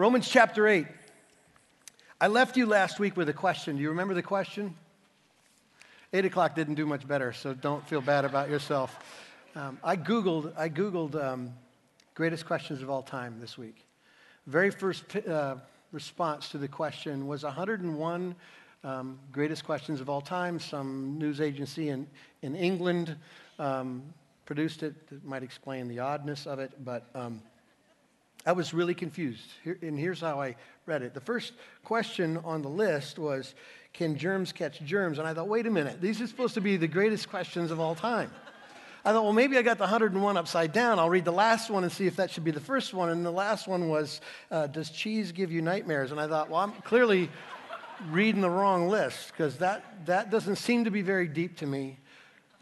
Romans chapter 8. I left you last week with a question. Do you remember the question? Eight o'clock didn't do much better, so don't feel bad about yourself. Um, I Googled, I Googled um, greatest questions of all time this week. Very first uh, response to the question was 101 um, greatest questions of all time. Some news agency in, in England um, produced it. It might explain the oddness of it, but um, I was really confused. And here's how I read it. The first question on the list was Can germs catch germs? And I thought, wait a minute, these are supposed to be the greatest questions of all time. I thought, well, maybe I got the 101 upside down. I'll read the last one and see if that should be the first one. And the last one was, uh, Does cheese give you nightmares? And I thought, well, I'm clearly reading the wrong list because that, that doesn't seem to be very deep to me.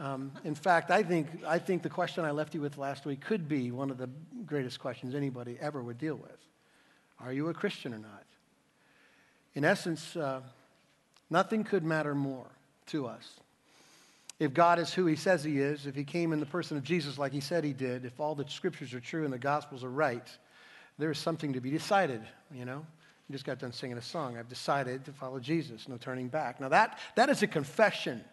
Um, in fact, I think, I think the question I left you with last week could be one of the greatest questions anybody ever would deal with. Are you a Christian or not? In essence, uh, nothing could matter more to us. If God is who he says he is, if he came in the person of Jesus like he said he did, if all the scriptures are true and the gospels are right, there is something to be decided, you know? You just got done singing a song. I've decided to follow Jesus, no turning back. Now, that, that is a confession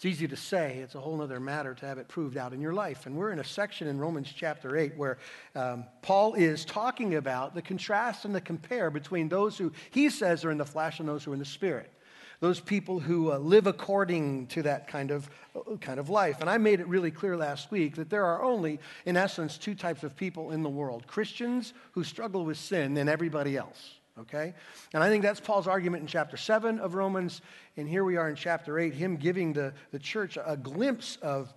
it's easy to say, it's a whole other matter to have it proved out in your life. And we're in a section in Romans chapter 8 where um, Paul is talking about the contrast and the compare between those who he says are in the flesh and those who are in the spirit. Those people who uh, live according to that kind of, uh, kind of life. And I made it really clear last week that there are only, in essence, two types of people in the world Christians who struggle with sin and everybody else okay? And I think that's Paul's argument in chapter 7 of Romans. And here we are in chapter 8, him giving the, the church a glimpse of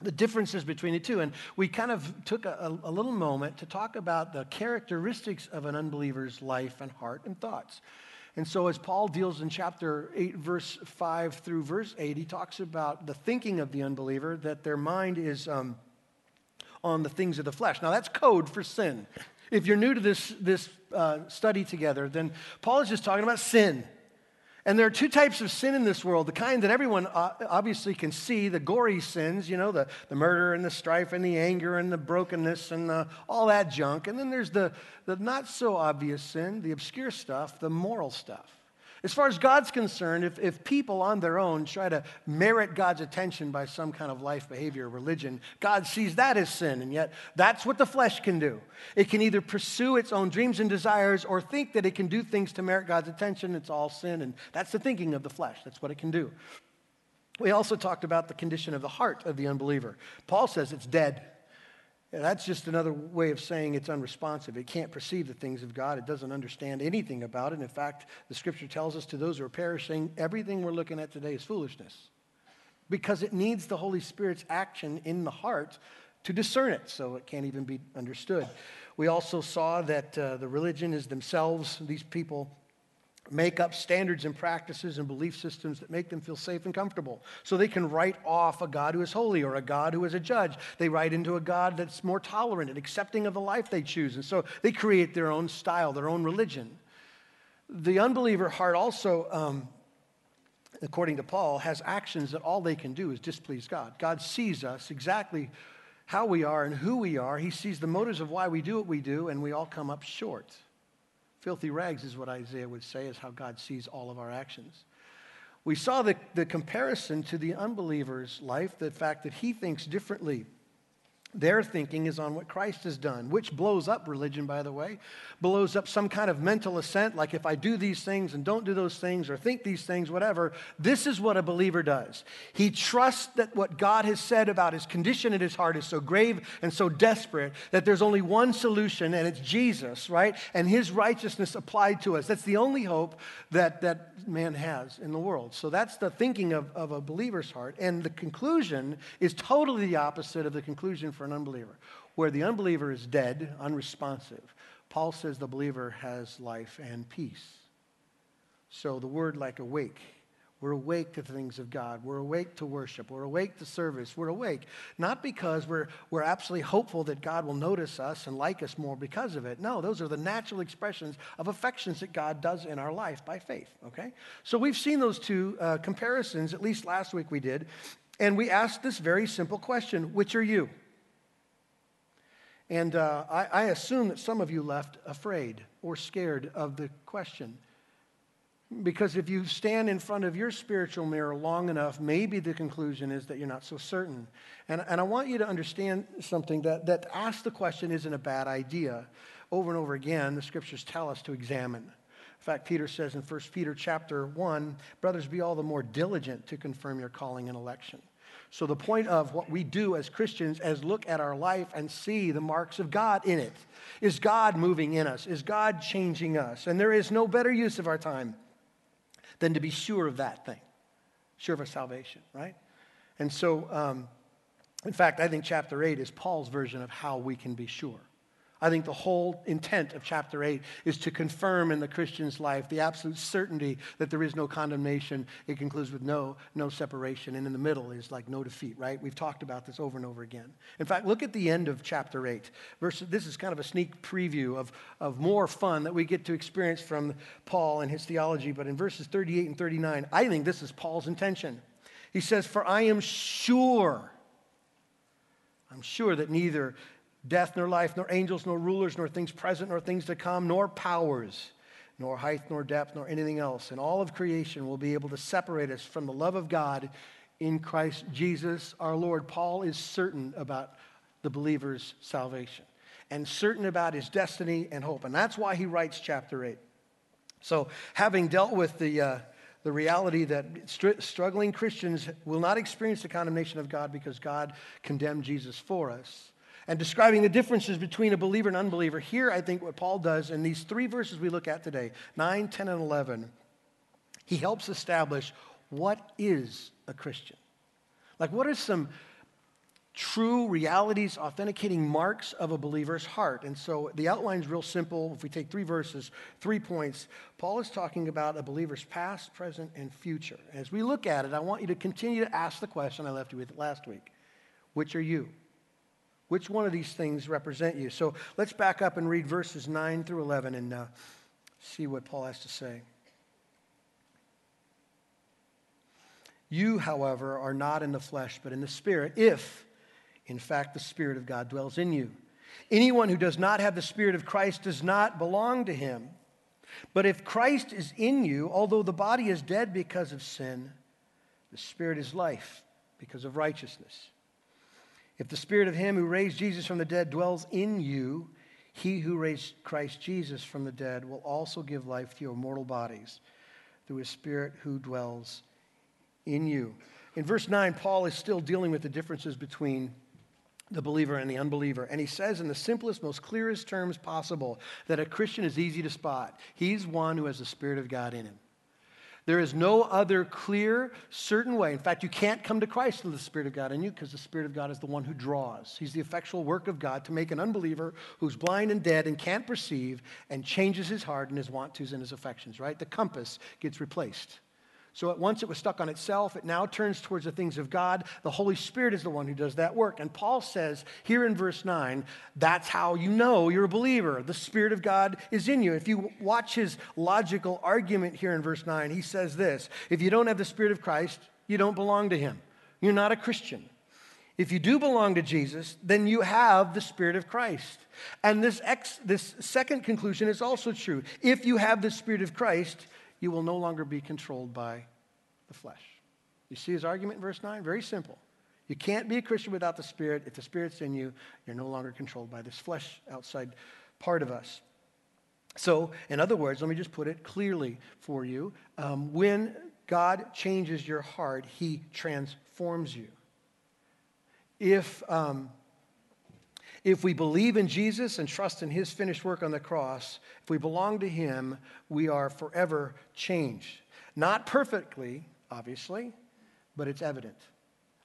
the differences between the two. And we kind of took a, a, little moment to talk about the characteristics of an unbeliever's life and heart and thoughts. And so, as Paul deals in chapter 8, verse 5 through verse 8, he talks about the thinking of the unbeliever, that their mind is um, on the things of the flesh. Now, that's code for sin. If you're new to this, this uh, study together, then Paul is just talking about sin. And there are two types of sin in this world the kind that everyone uh, obviously can see the gory sins, you know, the, the murder and the strife and the anger and the brokenness and the, all that junk. And then there's the, the not so obvious sin, the obscure stuff, the moral stuff. As far as God's concerned, if, if people on their own try to merit God's attention by some kind of life behavior or religion, God sees that as sin. And yet, that's what the flesh can do. It can either pursue its own dreams and desires or think that it can do things to merit God's attention. It's all sin. And that's the thinking of the flesh. That's what it can do. We also talked about the condition of the heart of the unbeliever. Paul says it's dead. That's just another way of saying it's unresponsive. It can't perceive the things of God. It doesn't understand anything about it. In fact, the scripture tells us to those who are perishing, everything we're looking at today is foolishness because it needs the Holy Spirit's action in the heart to discern it, so it can't even be understood. We also saw that uh, the religion is themselves, these people make up standards and practices and belief systems that make them feel safe and comfortable. So they can write off a God who is holy or a God who is a judge. They write into a God that's more tolerant and accepting of the life they choose. And so they create their own style, their own religion. The unbeliever heart also, um, according to Paul, has actions that all they can do is displease God. God sees us exactly how we are and who we are. He sees the motives of why we do what we do, and we all come up short. Filthy rags is what Isaiah would say, is how God sees all of our actions. We saw the, the comparison to the unbeliever's life, the fact that he thinks differently their thinking is on what Christ has done, which blows up religion, by the way, blows up some kind of mental assent, like if I do these things and don't do those things or think these things, whatever. This is what a believer does. He trusts that what God has said about his condition in his heart is so grave and so desperate that there's only one solution, and it's Jesus, right? And his righteousness applied to us. That's the only hope that, that man has in the world. So that's the thinking of, of a believer's heart. And the conclusion is totally the opposite of the conclusion for an unbeliever. Where the unbeliever is dead, unresponsive, Paul says the believer has life and peace. So the word like awake. We're awake to the things of God. We're awake to worship. We're awake to service. We're awake not because we're, we're absolutely hopeful that God will notice us and like us more because of it. No, those are the natural expressions of affections that God does in our life by faith, okay? So we've seen those two uh, comparisons, at least last week we did, and we asked this very simple question Which are you? And uh, I, I assume that some of you left afraid or scared of the question. Because if you stand in front of your spiritual mirror long enough, maybe the conclusion is that you're not so certain. And, and I want you to understand something that, that ask the question isn't a bad idea. Over and over again, the scriptures tell us to examine. In fact, Peter says in 1 Peter chapter 1, brothers, be all the more diligent to confirm your calling and election. So the point of what we do as Christians is look at our life and see the marks of God in it. Is God moving in us? Is God changing us? And there is no better use of our time than to be sure of that thing, sure of our salvation, right? And so, um, in fact, I think chapter 8 is Paul's version of how we can be sure. I think the whole intent of chapter 8 is to confirm in the Christian's life the absolute certainty that there is no condemnation. It concludes with no, no separation. And in the middle is like no defeat, right? We've talked about this over and over again. In fact, look at the end of chapter 8. Verse, this is kind of a sneak preview of, of more fun that we get to experience from Paul and his theology. But in verses 38 and 39, I think this is Paul's intention. He says, For I am sure. I'm sure that neither death nor life, nor angels, nor rulers, nor things present, nor things to come, nor powers, nor height, nor depth, nor anything else. And all of creation will be able to separate us from the love of God in Christ Jesus our Lord. Paul is certain about the believer's salvation and certain about his destiny and hope. And that's why he writes chapter 8. So, having dealt with the, uh, the reality that str- struggling Christians will not experience the condemnation of God because God condemned Jesus for us, and describing the differences between a believer and unbeliever. Here, I think what Paul does in these three verses we look at today 9, 10, and 11 he helps establish what is a Christian. Like, what are some true realities, authenticating marks of a believer's heart? And so the outline is real simple. If we take three verses, three points, Paul is talking about a believer's past, present, and future. As we look at it, I want you to continue to ask the question I left you with last week Which are you? Which one of these things represent you? So let's back up and read verses 9 through 11 and uh, see what Paul has to say. You, however, are not in the flesh, but in the Spirit, if, in fact, the Spirit of God dwells in you. Anyone who does not have the Spirit of Christ does not belong to him. But if Christ is in you, although the body is dead because of sin, the Spirit is life because of righteousness. If the spirit of him who raised Jesus from the dead dwells in you, he who raised Christ Jesus from the dead will also give life to your mortal bodies through his spirit who dwells in you. In verse 9, Paul is still dealing with the differences between the believer and the unbeliever. And he says, in the simplest, most clearest terms possible, that a Christian is easy to spot. He's one who has the Spirit of God in him. There is no other clear, certain way. In fact, you can't come to Christ with the Spirit of God in you because the Spirit of God is the one who draws. He's the effectual work of God to make an unbeliever who's blind and dead and can't perceive and changes his heart and his want tos and his affections, right? The compass gets replaced. So at once it was stuck on itself, it now turns towards the things of God. The Holy Spirit is the one who does that work. And Paul says here in verse 9, that's how you know you're a believer. The Spirit of God is in you. If you watch his logical argument here in verse 9, he says this If you don't have the Spirit of Christ, you don't belong to him. You're not a Christian. If you do belong to Jesus, then you have the Spirit of Christ. And this, ex, this second conclusion is also true. If you have the Spirit of Christ, you will no longer be controlled by the flesh. You see his argument in verse 9? Very simple. You can't be a Christian without the Spirit. If the Spirit's in you, you're no longer controlled by this flesh outside part of us. So, in other words, let me just put it clearly for you. Um, when God changes your heart, He transforms you. If, um, if we believe in Jesus and trust in his finished work on the cross, if we belong to him, we are forever changed. Not perfectly, obviously, but it's evident.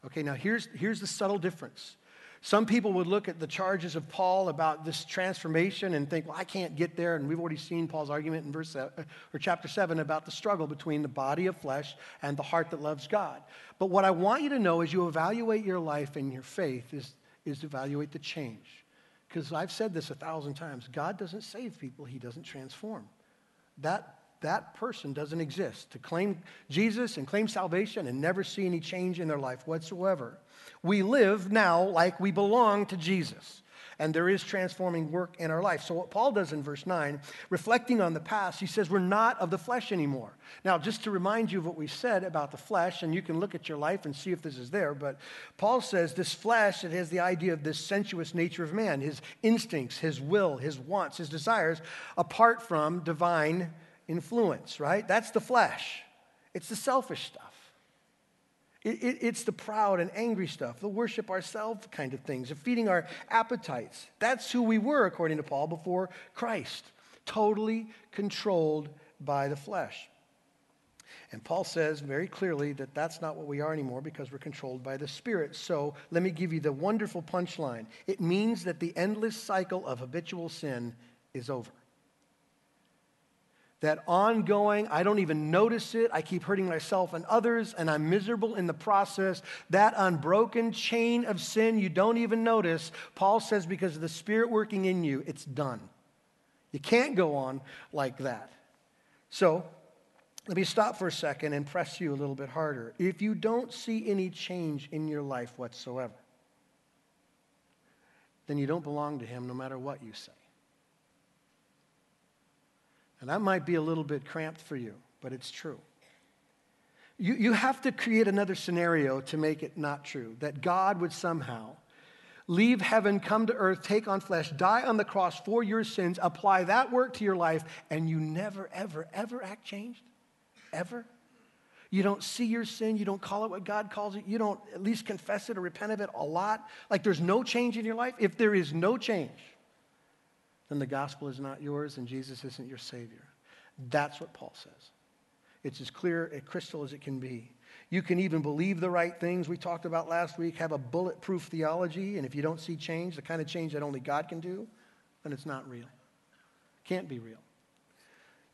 Okay, now here's, here's the subtle difference. Some people would look at the charges of Paul about this transformation and think, well, I can't get there. And we've already seen Paul's argument in verse seven, or chapter 7 about the struggle between the body of flesh and the heart that loves God. But what I want you to know as you evaluate your life and your faith is is to evaluate the change. Because I've said this a thousand times God doesn't save people, He doesn't transform. That, that person doesn't exist. To claim Jesus and claim salvation and never see any change in their life whatsoever. We live now like we belong to Jesus. And there is transforming work in our life. So, what Paul does in verse 9, reflecting on the past, he says, We're not of the flesh anymore. Now, just to remind you of what we said about the flesh, and you can look at your life and see if this is there, but Paul says this flesh, it has the idea of this sensuous nature of man, his instincts, his will, his wants, his desires, apart from divine influence, right? That's the flesh. It's the selfish stuff. It, it, it's the proud and angry stuff, the worship ourselves kind of things, of feeding our appetites. That's who we were, according to Paul, before Christ, totally controlled by the flesh. And Paul says very clearly that that's not what we are anymore because we're controlled by the Spirit. So let me give you the wonderful punchline it means that the endless cycle of habitual sin is over that ongoing, I don't even notice it, I keep hurting myself and others, and I'm miserable in the process. That unbroken chain of sin you don't even notice, Paul says, because of the Spirit working in you, it's done. You can't go on like that. So, let me stop for a second and press you a little bit harder. If you don't see any change in your life whatsoever, then you don't belong to Him no matter what you say. And that might be a little bit cramped for you, but it's true. You, you have to create another scenario to make it not true that God would somehow leave heaven, come to earth, take on flesh, die on the cross for your sins, apply that work to your life, and you never, ever, ever act changed? Ever? You don't see your sin. You don't call it what God calls it. You don't at least confess it or repent of it a lot. Like there's no change in your life. If there is no change, then the gospel is not yours and Jesus isn't your Savior. That's what Paul says. It's as clear a crystal as it can be. You can even believe the right things we talked about last week, have a bulletproof theology, and if you don't see change, the kind of change that only God can do, then it's not real. Can't be real.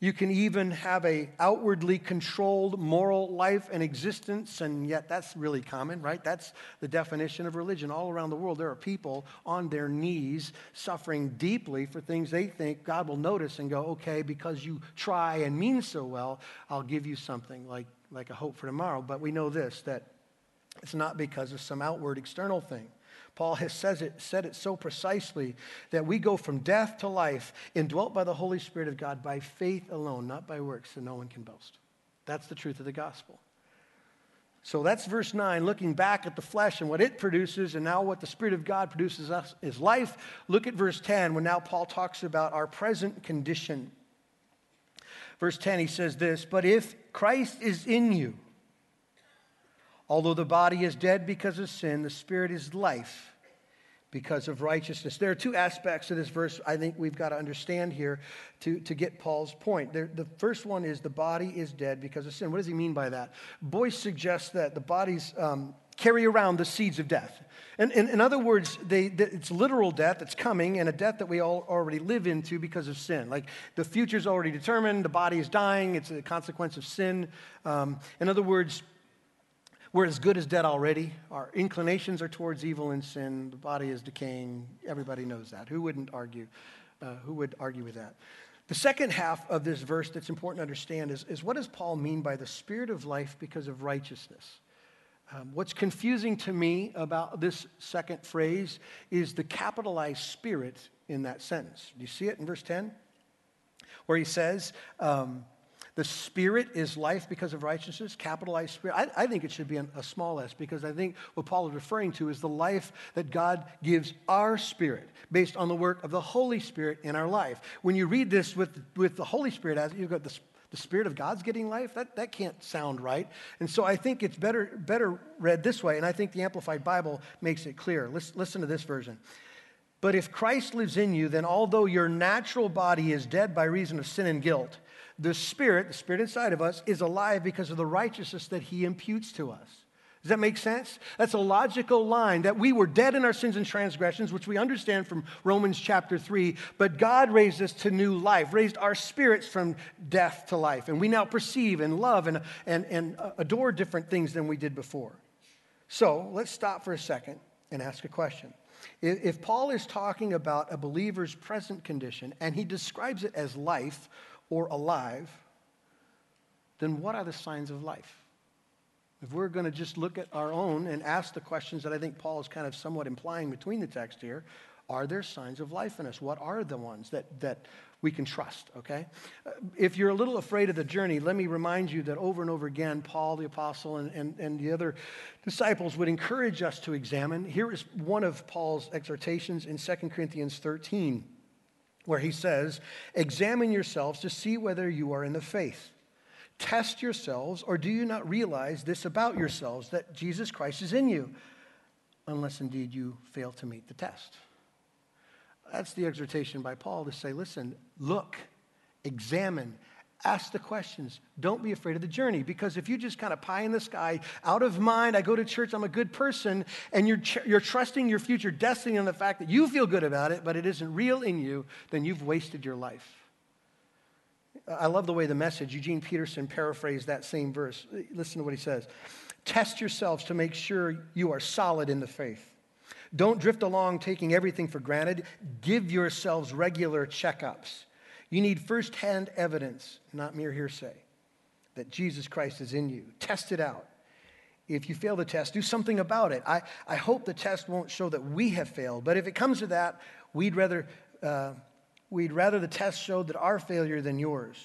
You can even have a outwardly controlled moral life and existence, and yet that's really common, right? That's the definition of religion. All around the world, there are people on their knees suffering deeply for things they think God will notice and go, okay, because you try and mean so well, I'll give you something like, like a hope for tomorrow. But we know this that it's not because of some outward external thing. Paul has says it, said it so precisely that we go from death to life, indwelt by the Holy Spirit of God by faith alone, not by works, so no one can boast. That's the truth of the gospel. So that's verse 9, looking back at the flesh and what it produces, and now what the Spirit of God produces us is life. Look at verse 10, when now Paul talks about our present condition. Verse 10, he says this But if Christ is in you, Although the body is dead because of sin, the spirit is life because of righteousness. There are two aspects to this verse I think we've got to understand here to, to get Paul's point. There, the first one is the body is dead because of sin. What does he mean by that? Boice suggests that the bodies um, carry around the seeds of death. And, and in other words, they, it's literal death that's coming and a death that we all already live into because of sin. Like the future's already determined, the body is dying, it's a consequence of sin. Um, in other words, we're as good as dead already. Our inclinations are towards evil and sin. The body is decaying. Everybody knows that. Who wouldn't argue? Uh, who would argue with that? The second half of this verse that's important to understand is, is what does Paul mean by the spirit of life because of righteousness? Um, what's confusing to me about this second phrase is the capitalized spirit in that sentence. Do you see it in verse 10? Where he says, um, the Spirit is life because of righteousness, capitalized Spirit. I, I think it should be a small s because I think what Paul is referring to is the life that God gives our spirit based on the work of the Holy Spirit in our life. When you read this with, with the Holy Spirit, as you've got the, the Spirit of God's getting life, that, that can't sound right. And so I think it's better, better read this way, and I think the Amplified Bible makes it clear. Listen, listen to this version. But if Christ lives in you, then although your natural body is dead by reason of sin and guilt, the Spirit, the Spirit inside of us, is alive because of the righteousness that He imputes to us. Does that make sense? That's a logical line that we were dead in our sins and transgressions, which we understand from Romans chapter 3, but God raised us to new life, raised our spirits from death to life. And we now perceive and love and, and, and adore different things than we did before. So let's stop for a second and ask a question. If Paul is talking about a believer's present condition and he describes it as life or alive, then what are the signs of life? If we're going to just look at our own and ask the questions that I think Paul is kind of somewhat implying between the text here, Are there signs of life in us? What are the ones that, that we can trust, okay? If you're a little afraid of the journey, let me remind you that over and over again, Paul the Apostle and, and, and the other disciples would encourage us to examine. Here is one of Paul's exhortations in 2 Corinthians 13, where he says, Examine yourselves to see whether you are in the faith. Test yourselves, or do you not realize this about yourselves, that Jesus Christ is in you, unless indeed you fail to meet the test? That's the exhortation by Paul to say, listen, look, examine, ask the questions. Don't be afraid of the journey. Because if you just kind of pie in the sky, out of mind, I go to church, I'm a good person, and you're, you're trusting your future destiny on the fact that you feel good about it, but it isn't real in you, then you've wasted your life. I love the way the message, Eugene Peterson paraphrased that same verse. Listen to what he says Test yourselves to make sure you are solid in the faith. Don't drift along taking everything for granted. Give yourselves regular checkups. You need firsthand evidence, not mere hearsay, that Jesus Christ is in you. Test it out. If you fail the test, do something about it. I, I hope the test won't show that we have failed, but if it comes to that, we'd rather, uh, we'd rather the test showed that our failure than yours.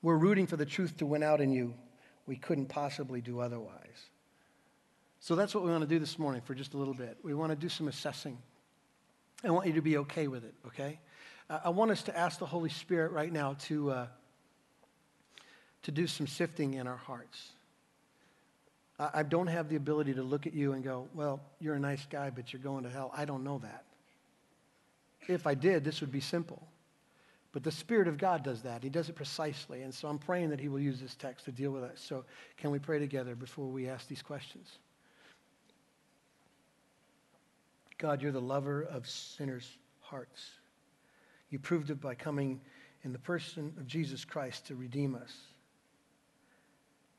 We're rooting for the truth to win out in you. We couldn't possibly do otherwise. So that's what we want to do this morning for just a little bit. We want to do some assessing. I want you to be okay with it, okay? I want us to ask the Holy Spirit right now to, uh, to do some sifting in our hearts. I, I don't have the ability to look at you and go, well, you're a nice guy, but you're going to hell. I don't know that. If I did, this would be simple. But the Spirit of God does that. He does it precisely. And so I'm praying that He will use this text to deal with us. So can we pray together before we ask these questions? God, you're the lover of sinners' hearts. You proved it by coming in the person of Jesus Christ to redeem us.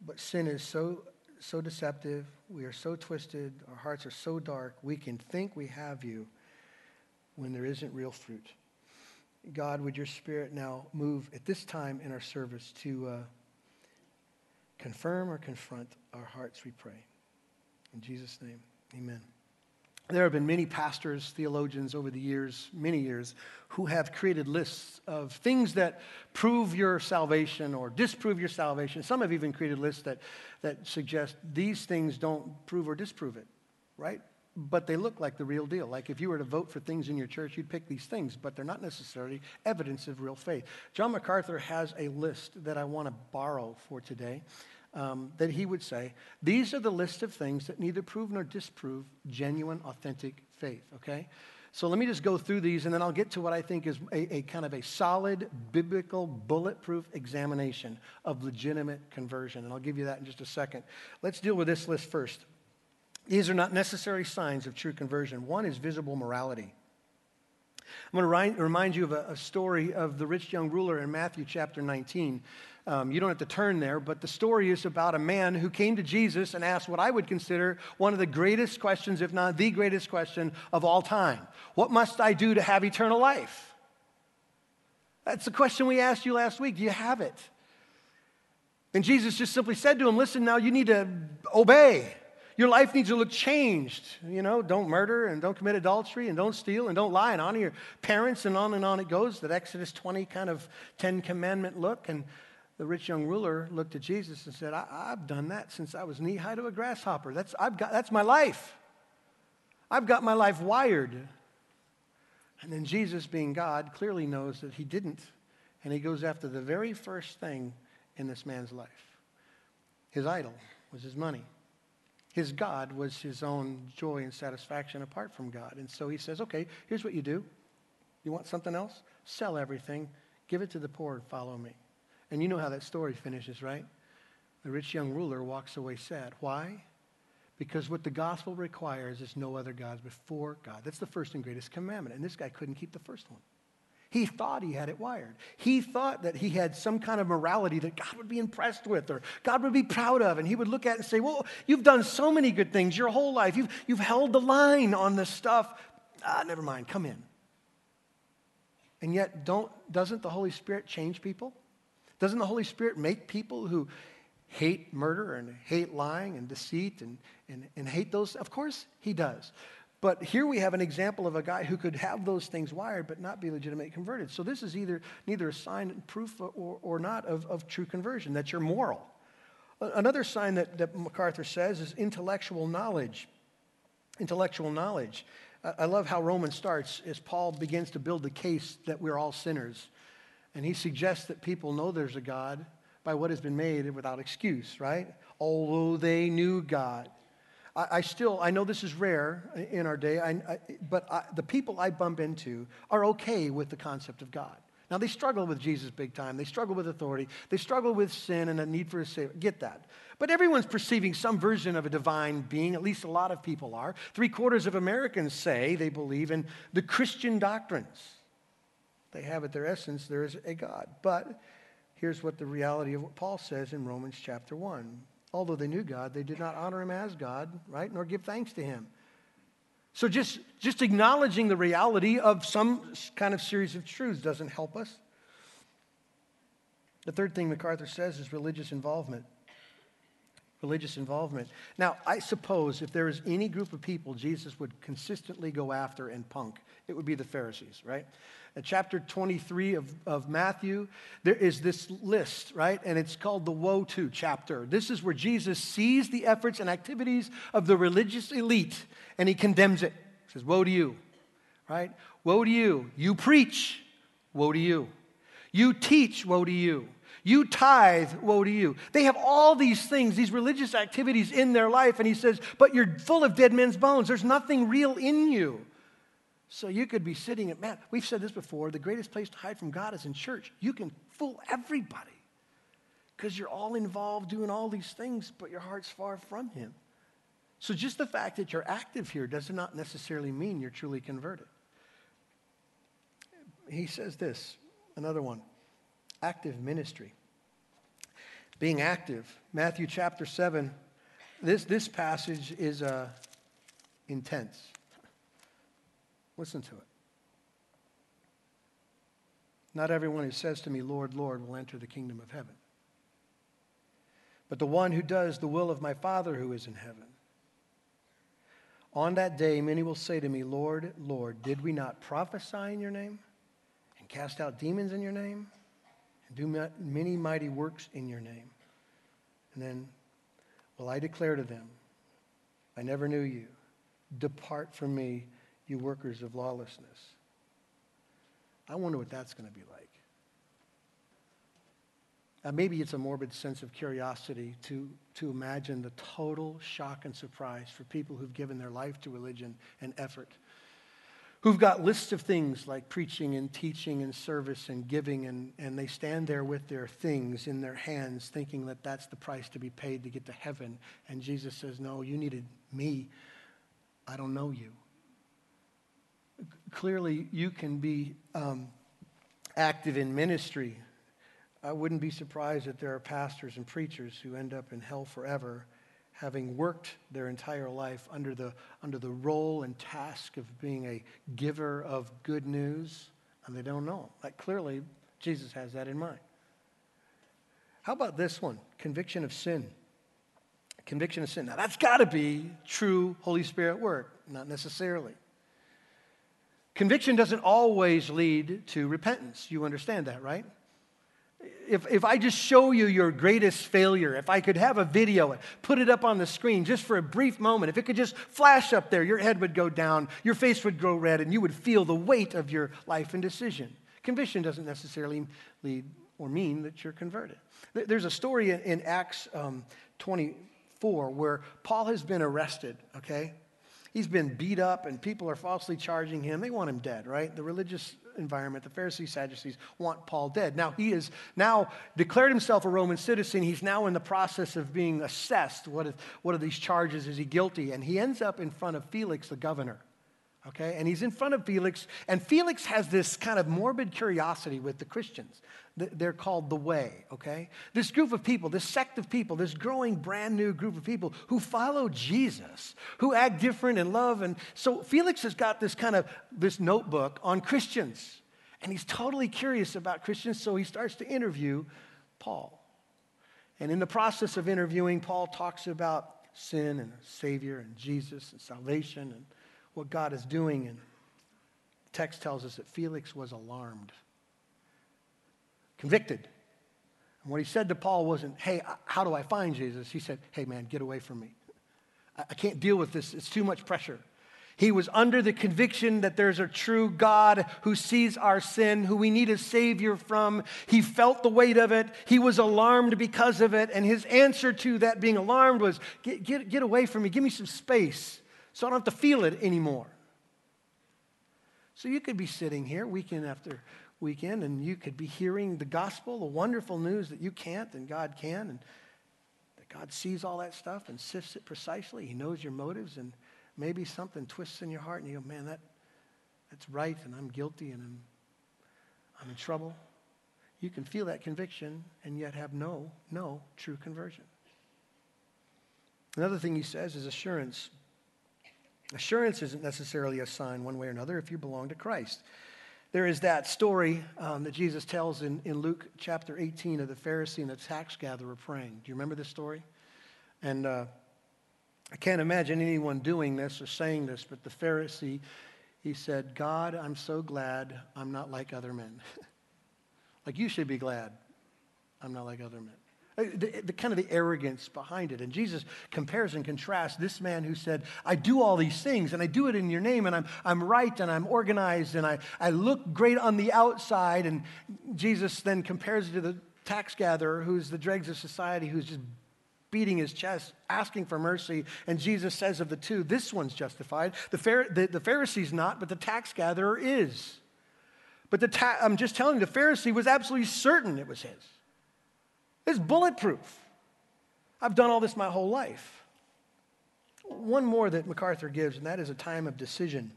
But sin is so, so deceptive. We are so twisted. Our hearts are so dark. We can think we have you when there isn't real fruit. God, would your spirit now move at this time in our service to uh, confirm or confront our hearts, we pray. In Jesus' name, amen. There have been many pastors, theologians over the years, many years, who have created lists of things that prove your salvation or disprove your salvation. Some have even created lists that, that suggest these things don't prove or disprove it, right? But they look like the real deal. Like if you were to vote for things in your church, you'd pick these things, but they're not necessarily evidence of real faith. John MacArthur has a list that I want to borrow for today um, that he would say, These are the list of things that neither prove nor disprove genuine, authentic faith, okay? So let me just go through these and then I'll get to what I think is a, a, kind of a solid, biblical, bulletproof examination of legitimate conversion. And I'll give you that in just a second. Let's deal with this list first. These are not necessary signs of true conversion. One is visible morality. I'm going to remind you of a, a story of the rich young ruler in Matthew chapter 19. Um, you don't have to turn there, but the story is about a man who came to Jesus and asked what I would consider one of the greatest questions, if not the greatest question of all time What must I do to have eternal life? That's the question we asked you last week. Do you have it? And Jesus just simply said to him, Listen, now you need to obey. Your life needs to look changed. You know, don't murder and don't commit adultery and don't steal and don't lie and honor your parents and on and on it goes. That Exodus 20 kind of Ten Commandment look. And the rich young ruler looked at Jesus and said, I, have done that since I was knee high to a grasshopper. That's, I've got, that's my life. I've got my life wired. And then Jesus, being God, clearly knows that he didn't. And he goes after the very first thing in this man's life. His idol was his money. His God was his own joy and satisfaction apart from God. And so he says, okay, here's what you do. You want something else? Sell everything, give it to the poor, and follow me. And you know how that story finishes, right? The rich young ruler walks away sad. Why? Because what the gospel requires is no other gods before God. That's the first and greatest commandment. And this guy couldn't keep the first one. He thought he had it wired. He thought that he had some kind of morality that God would be impressed with or God would be proud of. And he would look at it and say, Well, you've done so many good things your whole life. You've, you've held the line on this stuff. Ah, never mind, come in. And yet, don't, doesn't the Holy Spirit change people? Doesn't the Holy Spirit make people who hate murder and hate lying and deceit and, and, and hate those? Of course, He does. But here we have an example of a guy who could have those things wired but not be legitimately converted. So this is either neither a sign, and proof, or, or not of, of true conversion, that you're moral. Another sign that, that MacArthur says is intellectual knowledge. Intellectual knowledge. I love how Romans starts as Paul begins to build the case that we're all sinners. And he suggests that people know there's a God by what has been made without excuse, right? Although they knew God. I, I still, I know this is rare in our day, I, I, but the people I bump into are okay with the concept of God. Now, they struggle with Jesus big time. They struggle with authority. They struggle with sin and a need for a Savior. Get that. But everyone's perceiving some version of a divine being. At least a lot of people are. Three quarters of Americans say they believe in the Christian doctrines. They have at their essence, there is a God. But here's what the reality of what Paul says in Romans chapter 1 although they knew God, they did not honor him as God, right? Nor give thanks to him. So just, just acknowledging the reality of some kind of series of truths doesn't help us. The third thing MacArthur says is religious involvement. Religious involvement. Now, I suppose if there is any group of people Jesus would consistently go after and punk, it would be the Pharisees, right? In chapter 23 of, of Matthew, there is this list, right? And it's called the Woe to chapter. This is where Jesus sees the efforts and activities of the religious elite and he condemns it. He says, Woe to you, right? Woe to you. You preach, woe to you. You teach, woe to you. You tithe, woe to you. They have all these things, these religious activities in their life, and he says, But you're full of dead men's bones. There's nothing real in you. So you could be sitting at, man, we've said this before the greatest place to hide from God is in church. You can fool everybody because you're all involved doing all these things, but your heart's far from Him. So just the fact that you're active here does not necessarily mean you're truly converted. He says this, another one active ministry. Being active. Matthew chapter 7, this, this passage is uh, intense. Listen to it. Not everyone who says to me, Lord, Lord, will enter the kingdom of heaven, but the one who does the will of my Father who is in heaven. On that day, many will say to me, Lord, Lord, did we not prophesy in your name and cast out demons in your name and do many mighty works in your name? And then will I declare to them, I never knew you. Depart from me you workers of lawlessness. I wonder what that's going to be like. Uh, maybe it's a morbid sense of curiosity to, to imagine the total shock and surprise for people who've given their life to religion and effort, who've got lists of things like preaching and teaching and service and giving, and, and they stand there with their things in their hands thinking that that's the price to be paid to get to heaven. And Jesus says, No, you needed me. I don't know you clearly you can be um, active in ministry. I wouldn't be surprised that there are pastors and preachers who end up in hell forever, having worked their entire life under the, under the role and task of being a giver of good news, and they don't know. Like clearly, Jesus has that in mind. How about this one? Conviction of sin. Conviction of sin. Now, that's got to be true Holy Spirit work, not necessarily. Conviction doesn't always lead to repentance. You understand that, right? If, if I just show you your greatest failure, if I could have a video, and put it up on the screen just for a brief moment, if it could just flash up there, your head would go down, your face would grow red, and you would feel the weight of your life and decision. Conviction doesn't necessarily lead or mean that you're converted. There's a story in, Acts um, 24 where Paul has been arrested, okay? He's been beat up and people are falsely charging him. They want him dead, right? The religious environment, the Pharisees, Sadducees want Paul dead. Now he is now declared himself a Roman citizen. He's now in the process of being assessed. What, is, what are these charges? Is he guilty? And he ends up in front of Felix, the governor. Okay? And he's in front of Felix, and Felix has this kind of morbid curiosity with the Christians. They're called the Way, okay? This group of people, this sect of people, this growing brand new group of people who follow Jesus, who act different and love. And so Felix has got this kind of this notebook on Christians. And he's totally curious about Christians, so he starts to interview Paul. And in the process of interviewing, Paul talks about sin and Savior and Jesus and salvation and what God is doing. And text tells us that Felix was alarmed, convicted. And what he said to Paul wasn't, hey, how do I find Jesus? He said, hey, man, get away from me. I can't deal with this. It's too much pressure. He was under the conviction that there's a true God who sees our sin, who we need a Savior from. He felt the weight of it. He was alarmed because of it. And his answer to that being alarmed was get, get, get away from me. Give me some space so I don't have to feel it anymore. So you could be sitting here weekend after weekend and you could be hearing the gospel, the wonderful news that you can't and God can, and that God sees all that stuff and sifts it precisely. He knows your motives and maybe something twists in your heart and you go, man, that, that's right, and I'm guilty and I'm, I'm in trouble. You can feel that conviction and yet have no, no true conversion. Another thing he says is assurance. Assurance isn't necessarily a sign one way or another if you belong to Christ. There is that story um, that Jesus tells in, in Luke chapter 18 of the Pharisee and the tax gatherer praying. Do you remember this story? And uh, I can't imagine anyone doing this or saying this, but the Pharisee, he said, God, I'm so glad I'm not like other men. like you should be glad I'm not like other men. Uh, the, the, kind of the arrogance behind it. And Jesus compares and contrasts this man who said, I do all these things and I do it in your name and I'm, I'm right and I'm organized and I, I look great on the outside. And Jesus then compares it to the tax gatherer who's the dregs of society who's just beating his chest, asking for mercy. And Jesus says of the two, this one's justified. The, the, the Pharisee's not, but the tax gatherer is. But the ta- I'm just telling you, the Pharisee was absolutely certain it was his. It's bulletproof. I've done all this my whole life. One more that MacArthur gives, and that is a time of decision.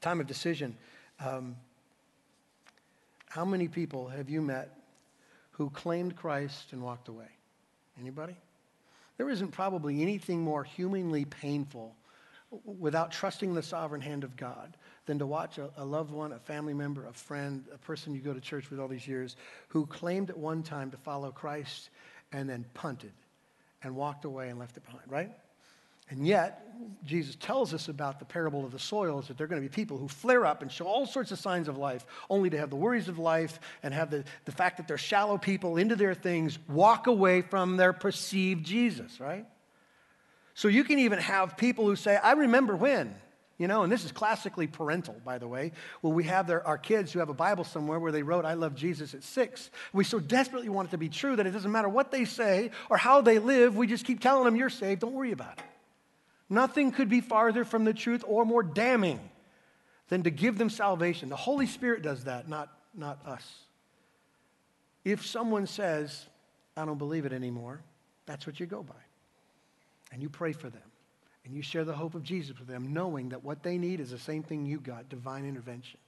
Time of decision. Um, how many people have you met who claimed Christ and walked away? Anybody? There isn't probably anything more humanly painful without trusting the sovereign hand of God than to watch a, a, loved one, a family member, a friend, a person you go to church with all these years who claimed at one time to follow Christ and then punted and walked away and left it behind, right? And yet, Jesus tells us about the parable of the soils that there are going to be people who flare up and show all sorts of signs of life, only to have the worries of life and have the, the fact that they're shallow people into their things walk away from their perceived Jesus, right? So you can even have people who say, I remember when. You know, and this is classically parental, by the way. Well, we have their, our kids who have a Bible somewhere where they wrote, I love Jesus at six. We so desperately want it to be true that it doesn't matter what they say or how they live, we just keep telling them, You're saved, don't worry about it. Nothing could be farther from the truth or more damning than to give them salvation. The Holy Spirit does that, not, not us. If someone says, I don't believe it anymore, that's what you go by. And you pray for them and you share the hope of Jesus with them, knowing that what they need is the same thing you got divine intervention.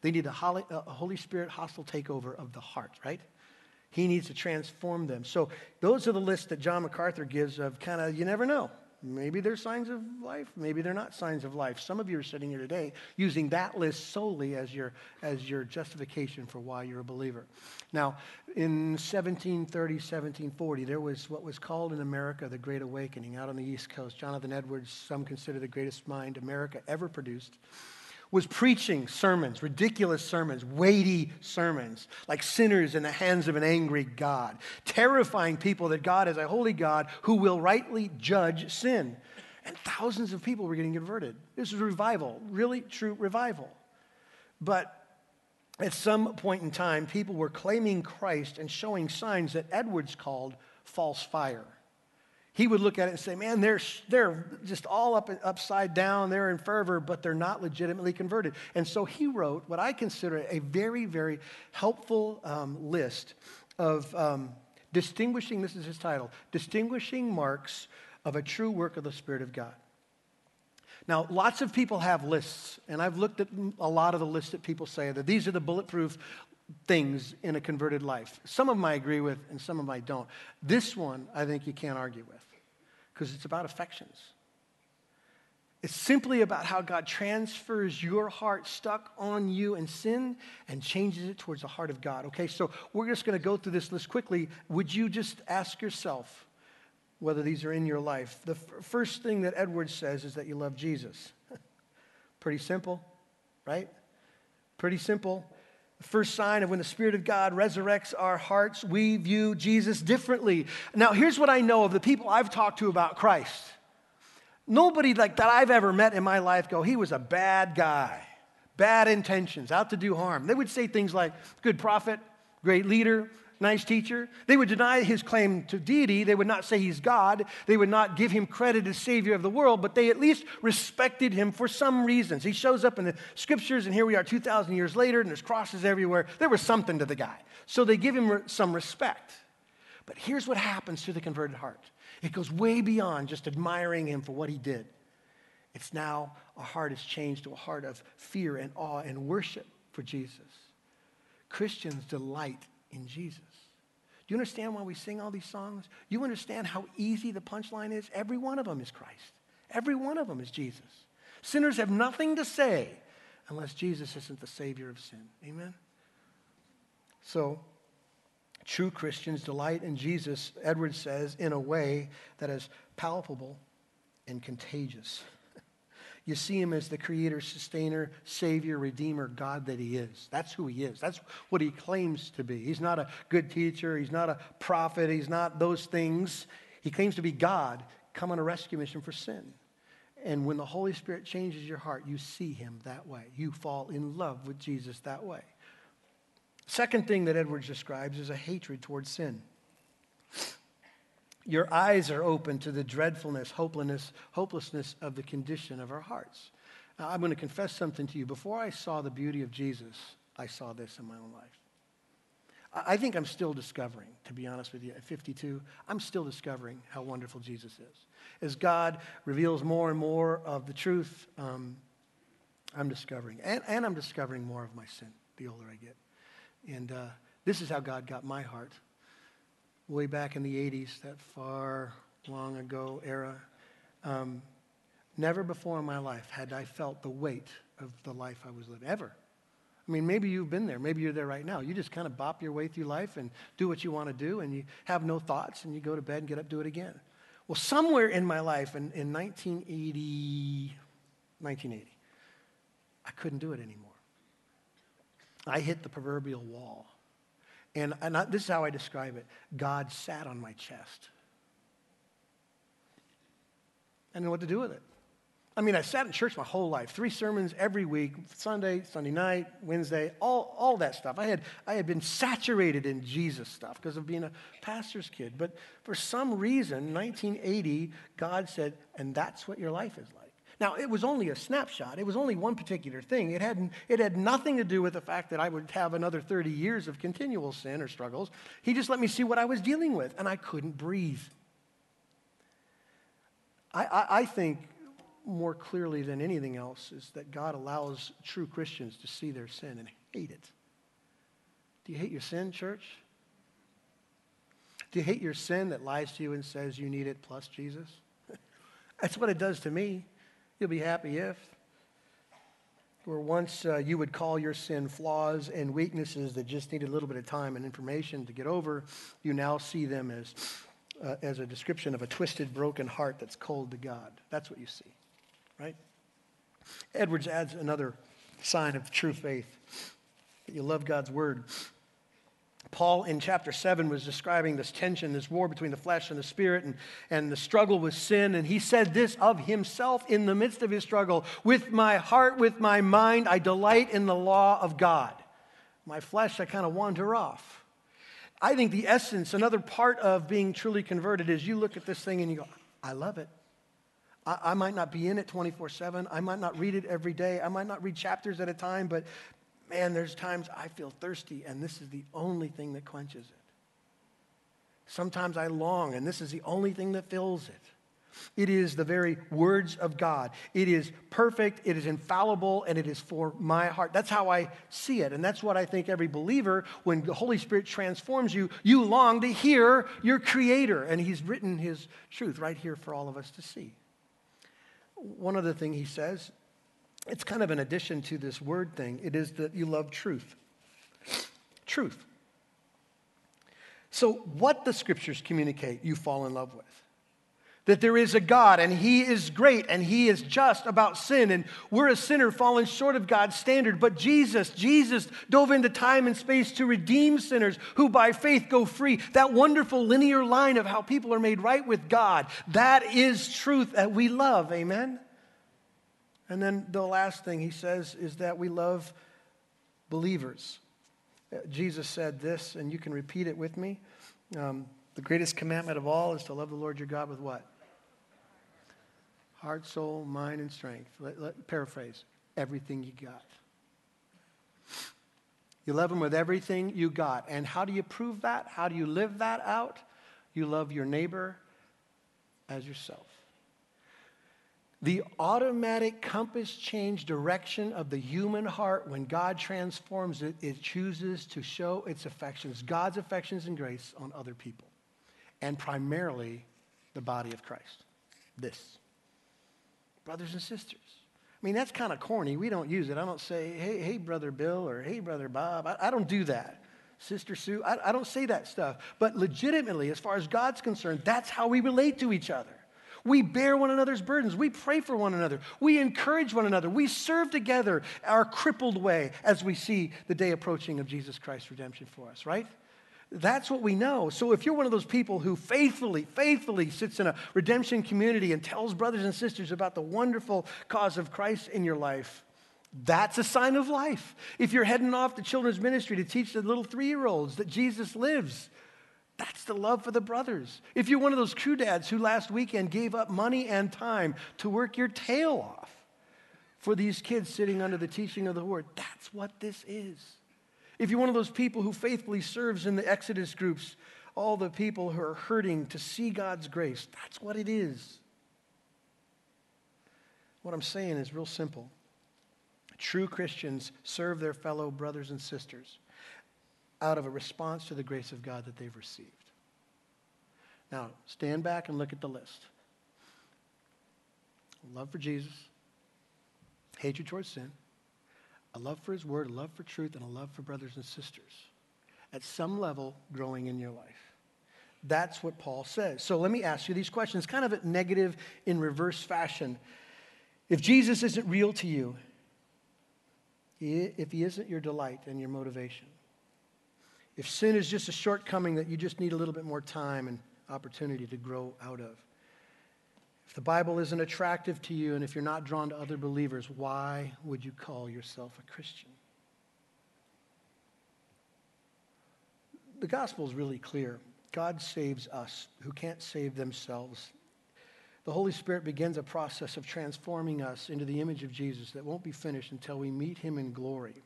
They need a Holy, a Holy Spirit hostile takeover of the heart, right? He needs to transform them. So, those are the lists that John MacArthur gives of kind of, you never know. Maybe they're signs of life, maybe they're not signs of life. Some of you are sitting here today using that list solely as your, as your justification for why you're a believer. Now, in 1730, 1740, there was what was called in America the Great Awakening out on the East Coast. Jonathan Edwards, some consider the greatest mind America ever produced was preaching sermons, ridiculous sermons, weighty sermons, like sinners in the hands of an angry God, terrifying people that God is a holy God who will rightly judge sin. And thousands of people were getting converted. This was revival, really true revival. But at some point in time, people were claiming Christ and showing signs that Edwards called false fire he would look at it and say, Man, they're, they're just all up upside down. They're in fervor, but they're not legitimately converted. And so he wrote what I consider a very, very helpful um, list of um, distinguishing, this is his title, Distinguishing Marks of a True Work of the Spirit of God. Now, lots of people have lists, and I've looked at a lot of the lists that people say that these are the bulletproof things in a converted life. Some of them I agree with, and some of them I don't. This one, I think you can't argue with because it's about affections. It's simply about how God transfers your heart stuck on you and sin and changes it towards the heart of God. Okay, so we're just going to go through this list quickly. Would you just ask yourself whether these are in your life? The f- first thing that Edwards says is that you love Jesus. Pretty simple, right? Pretty simple. The first sign of when the Spirit of God resurrects our hearts, we view Jesus differently. Now, here's what I know of the people I've talked to about Christ. Nobody like that I've ever met in my life go, he was a bad guy, bad intentions, out to do harm. They would say things like, good prophet, great leader, nice teacher. They would deny his claim to deity. They would not say he's God. They would not give him credit as Savior of the world, but they at least respected him for some reasons. He shows up in the scriptures, and here we are 2,000 years later, and there's crosses everywhere. There was something to the guy. So they give him some respect. But here's what happens to the converted heart it goes way beyond just admiring him for what he did. It's now a heart is changed to a heart of fear and awe and worship for Jesus. Christians delight in Jesus. Do you understand why we sing all these songs? You understand how easy the punchline is? Every one of them is Christ. Every one of them is Jesus. Sinners have nothing to say unless Jesus isn't the Savior of sin. Amen? So, true Christians delight in Jesus, Edwards says, in a way that is palpable and contagious. You see him as the creator, sustainer, savior, redeemer, God that he is. That's who he is. That's what he claims to be. He's not a good teacher. He's not a prophet. He's not those things. He claims to be God, come on a rescue mission for sin. And when the Holy Spirit changes your heart, you see him that way. You fall in love with Jesus that way. Second thing that Edwards describes is a hatred towards sin. Your eyes are open to the dreadfulness, hopelessness, hopelessness of the condition of our hearts. Now, I'm going to confess something to you. Before I saw the beauty of Jesus, I saw this in my own life. I think I'm still discovering, to be honest with you, at 52, I'm still discovering how wonderful Jesus is. As God reveals more and more of the truth, um, I'm discovering. And, and, I'm discovering more of my sin the older I get. And uh, this is how God got my heart way back in the 80s, that far long ago era. Um, never before in my life had I felt the weight of the life I was living, ever. I mean, maybe you've been there. Maybe you're there right now. You just kind of bop your way through life and do what you want to do, and you have no thoughts, and you go to bed and get up, do it again. Well, somewhere in my life, in, in 1980, 1980, I couldn't do it anymore. I hit the proverbial wall. And, and I, this is how I describe it God sat on my chest. I didn't know what to do with it. I mean, I sat in church my whole life, three sermons every week, Sunday, Sunday night, Wednesday, all, all that stuff. I had, I had been saturated in Jesus stuff because of being a pastor's kid. But for some reason, 1980, God said, and that's what your life is like. Now, it was only a snapshot. It was only one particular thing. It had, it had nothing to do with the fact that I would have another 30 years of continual sin or struggles. He just let me see what I was dealing with, and I couldn't breathe. I, I, I think more clearly than anything else is that God allows true Christians to see their sin and hate it. Do you hate your sin, church? Do you hate your sin that lies to you and says you need it plus Jesus? That's what it does to me. You'll be happy if. Where once uh, you would call your sin flaws and weaknesses that just needed a little bit of time and information to get over, you now see them as, uh, as a description of a twisted, broken heart that's cold to God. That's what you see, right? Edwards adds another sign of true faith that you love God's word. Paul in chapter 7 was describing this tension, this war between the flesh and the spirit, and, and the struggle with sin. And he said this of himself in the midst of his struggle With my heart, with my mind, I delight in the law of God. My flesh, I kind of wander off. I think the essence, another part of being truly converted, is you look at this thing and you go, I love it. I, I might not be in it 24 7. I might not read it every day. I might not read chapters at a time, but man, there's times I feel thirsty, and this is the only thing that quenches it. Sometimes I long, and this is the only thing that fills it. It is the very words of God. It is perfect, it is infallible, and it is for my heart. That's how I see it. And that's what I think every believer, when the Holy Spirit transforms you, you long to hear your Creator. And He's written His truth right here for all of us to see. One other thing He says it's kind of an addition to this word thing. It is that you love truth. Truth. So, what the scriptures communicate, you fall in love with. that there is a God and He is great and He is just about sin. And we're a sinner falling short of God's standard. But Jesus, Jesus dove into time and space to redeem sinners who by faith go free. That wonderful linear line of how people are made right with God, that is truth that we love. Amen? And then the last thing he says is that we love believers. Uh, Jesus said this, and you can repeat it with me. Um, the greatest commandment of all is to love the Lord your God with what? heart, soul, mind, and strength. Let, let, paraphrase everything you got. You love Him with everything you got. And how do you prove that? How do you live that out? You love your neighbor as yourself. The automatic compass change direction of the human heart when God transforms it, it chooses to show its affections, God's affections and grace on other people, and primarily the body of Christ. This brothers and sisters. I mean, that's kind of corny. We don't use it. I don't say, hey, hey, brother Bill, or hey, brother Bob. I, I don't do that. Sister Sue, I, I don't say that stuff. But legitimately, as far as God's concerned, that's how we relate to each other. We bear one another's burdens. We pray for one another. We encourage one another. We serve together our crippled way as we see the day approaching of Jesus Christ's redemption for us, right? That's what we know. So if you're one of those people who faithfully, faithfully sits in a redemption community and tells brothers and sisters about the wonderful cause of Christ in your life, that's a sign of life. If you're heading off to children's ministry to teach the little three year olds that Jesus lives, that's the love for the brothers. If you're one of those crew dads who last weekend gave up money and time to work your tail off for these kids sitting under the teaching of the word, that's what this is. If you're one of those people who faithfully serves in the Exodus groups, all the people who are hurting to see God's grace, that's what it is. What I'm saying is real simple. True Christians serve their fellow brothers and sisters out of a response to the grace of God that they've received. Now, stand back and look at the list love for Jesus, hatred towards sin, a love for his word, a love for truth, and a love for brothers and sisters at some level growing in your life. That's what Paul says. So let me ask you these questions, kind of a negative in reverse fashion. If Jesus isn't real to you, if he isn't your delight and your motivation, if sin is just a shortcoming that you just need a little bit more time and opportunity to grow out of, if the Bible isn't attractive to you and if you're not drawn to other believers, why would you call yourself a Christian? The gospel is really clear. God saves us who can't save themselves. The Holy Spirit begins a process of transforming us into the image of Jesus that won't be finished until we meet him in glory.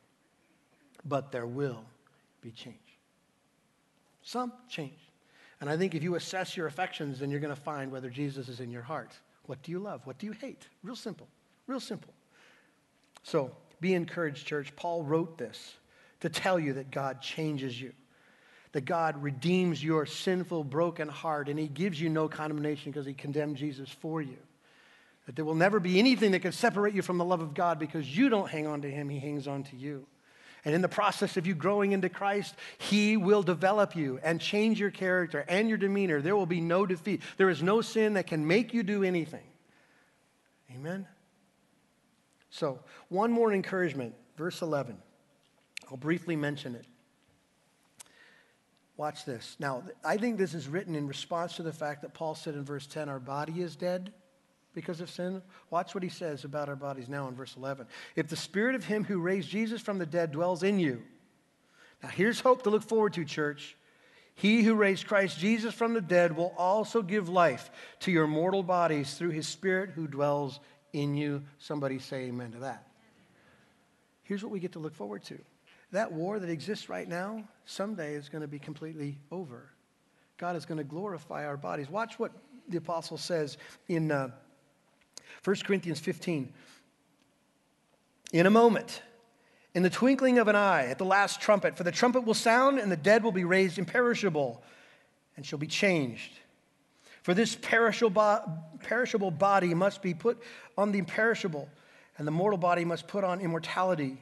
But there will be change. Some change. And I think if you assess your affections, then you're going to find whether Jesus is in your heart. What do you love? What do you hate? Real simple. Real simple. So be encouraged, church. Paul wrote this to tell you that God changes you, that God redeems your sinful, broken heart, and he gives you no condemnation because he condemned Jesus for you. That there will never be anything that can separate you from the love of God because you don't hang on to him, he hangs on to you. And in the process of you growing into Christ, He will develop you and change your character and your demeanor. There will be no defeat. There is no sin that can make you do anything. Amen? So, one more encouragement, verse 11. I'll briefly mention it. Watch this. Now, I think this is written in response to the fact that Paul said in verse 10, Our body is dead because of sin? Watch what he says about our bodies now in verse 11. If the spirit of him who raised Jesus from the dead dwells in you, now here's hope to look forward to, church. He who raised Christ Jesus from the dead will also give life to your mortal bodies through his spirit who dwells in you. Somebody say amen to that. Here's what we get to look forward to. That war that exists right now, someday is going to be completely over. God is going to glorify our bodies. Watch what the apostle says in uh, 1 Corinthians 15. In a moment, in the twinkling of an eye, at the last trumpet, for the trumpet will sound and the dead will be raised imperishable and shall be changed. For this perishable body must be put on the imperishable, and the mortal body must put on immortality.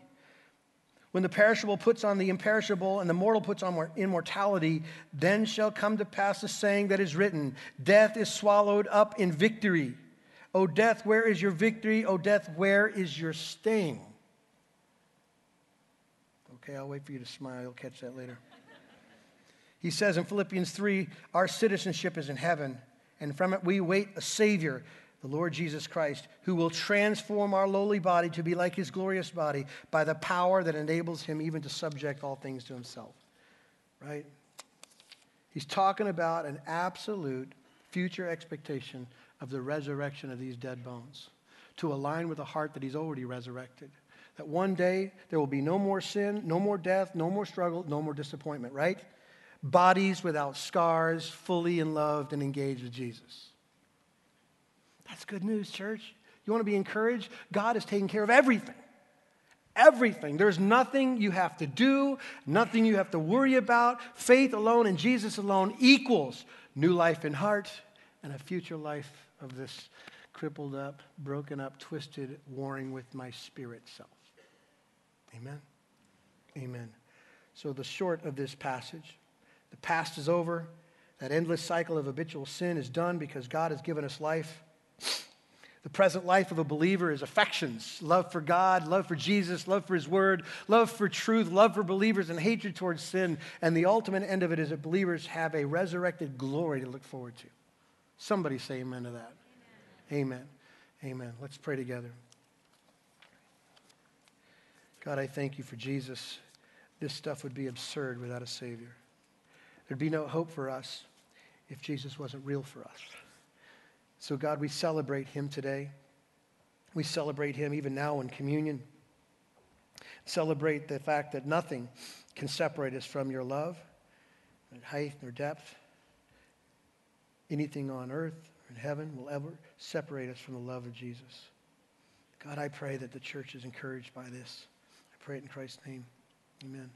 When the perishable puts on the imperishable and the mortal puts on immortality, then shall come to pass the saying that is written Death is swallowed up in victory. O death, where is your victory? O death, where is your sting? Okay, I'll wait for you to smile. You'll catch that later. He says in Philippians 3 Our citizenship is in heaven, and from it we wait a Savior the Lord Jesus Christ, who will transform our lowly body to be like his glorious body by the power that enables him even to subject all things to himself. Right? He's talking about an absolute future expectation of the resurrection of these dead bones to align with the heart that he's already resurrected. That one day there will be no more sin, no more death, no more struggle, no more disappointment, right? Bodies without scars, fully in loved and engaged with Jesus. That's good news, church. You want to be encouraged? God is taking care of everything. Everything. There's nothing you have to do, nothing you have to worry about. Faith alone and Jesus alone equals new life in heart and a future life of this crippled up, broken up, twisted, warring with my spirit self. Amen. Amen. So, the short of this passage the past is over. That endless cycle of habitual sin is done because God has given us life. The present life of a believer is affections love for God, love for Jesus, love for His Word, love for truth, love for believers, and hatred towards sin. And the ultimate end of it is that believers have a resurrected glory to look forward to. Somebody say amen to that. Amen. Amen. amen. Let's pray together. God, I thank you for Jesus. This stuff would be absurd without a Savior. There'd be no hope for us if Jesus wasn't real for us. So, God, we celebrate him today. We celebrate him even now in communion. Celebrate the fact that nothing can separate us from your love, nor height nor depth. Anything on earth or in heaven will ever separate us from the love of Jesus. God, I pray that the church is encouraged by this. I pray it in Christ's name. Amen.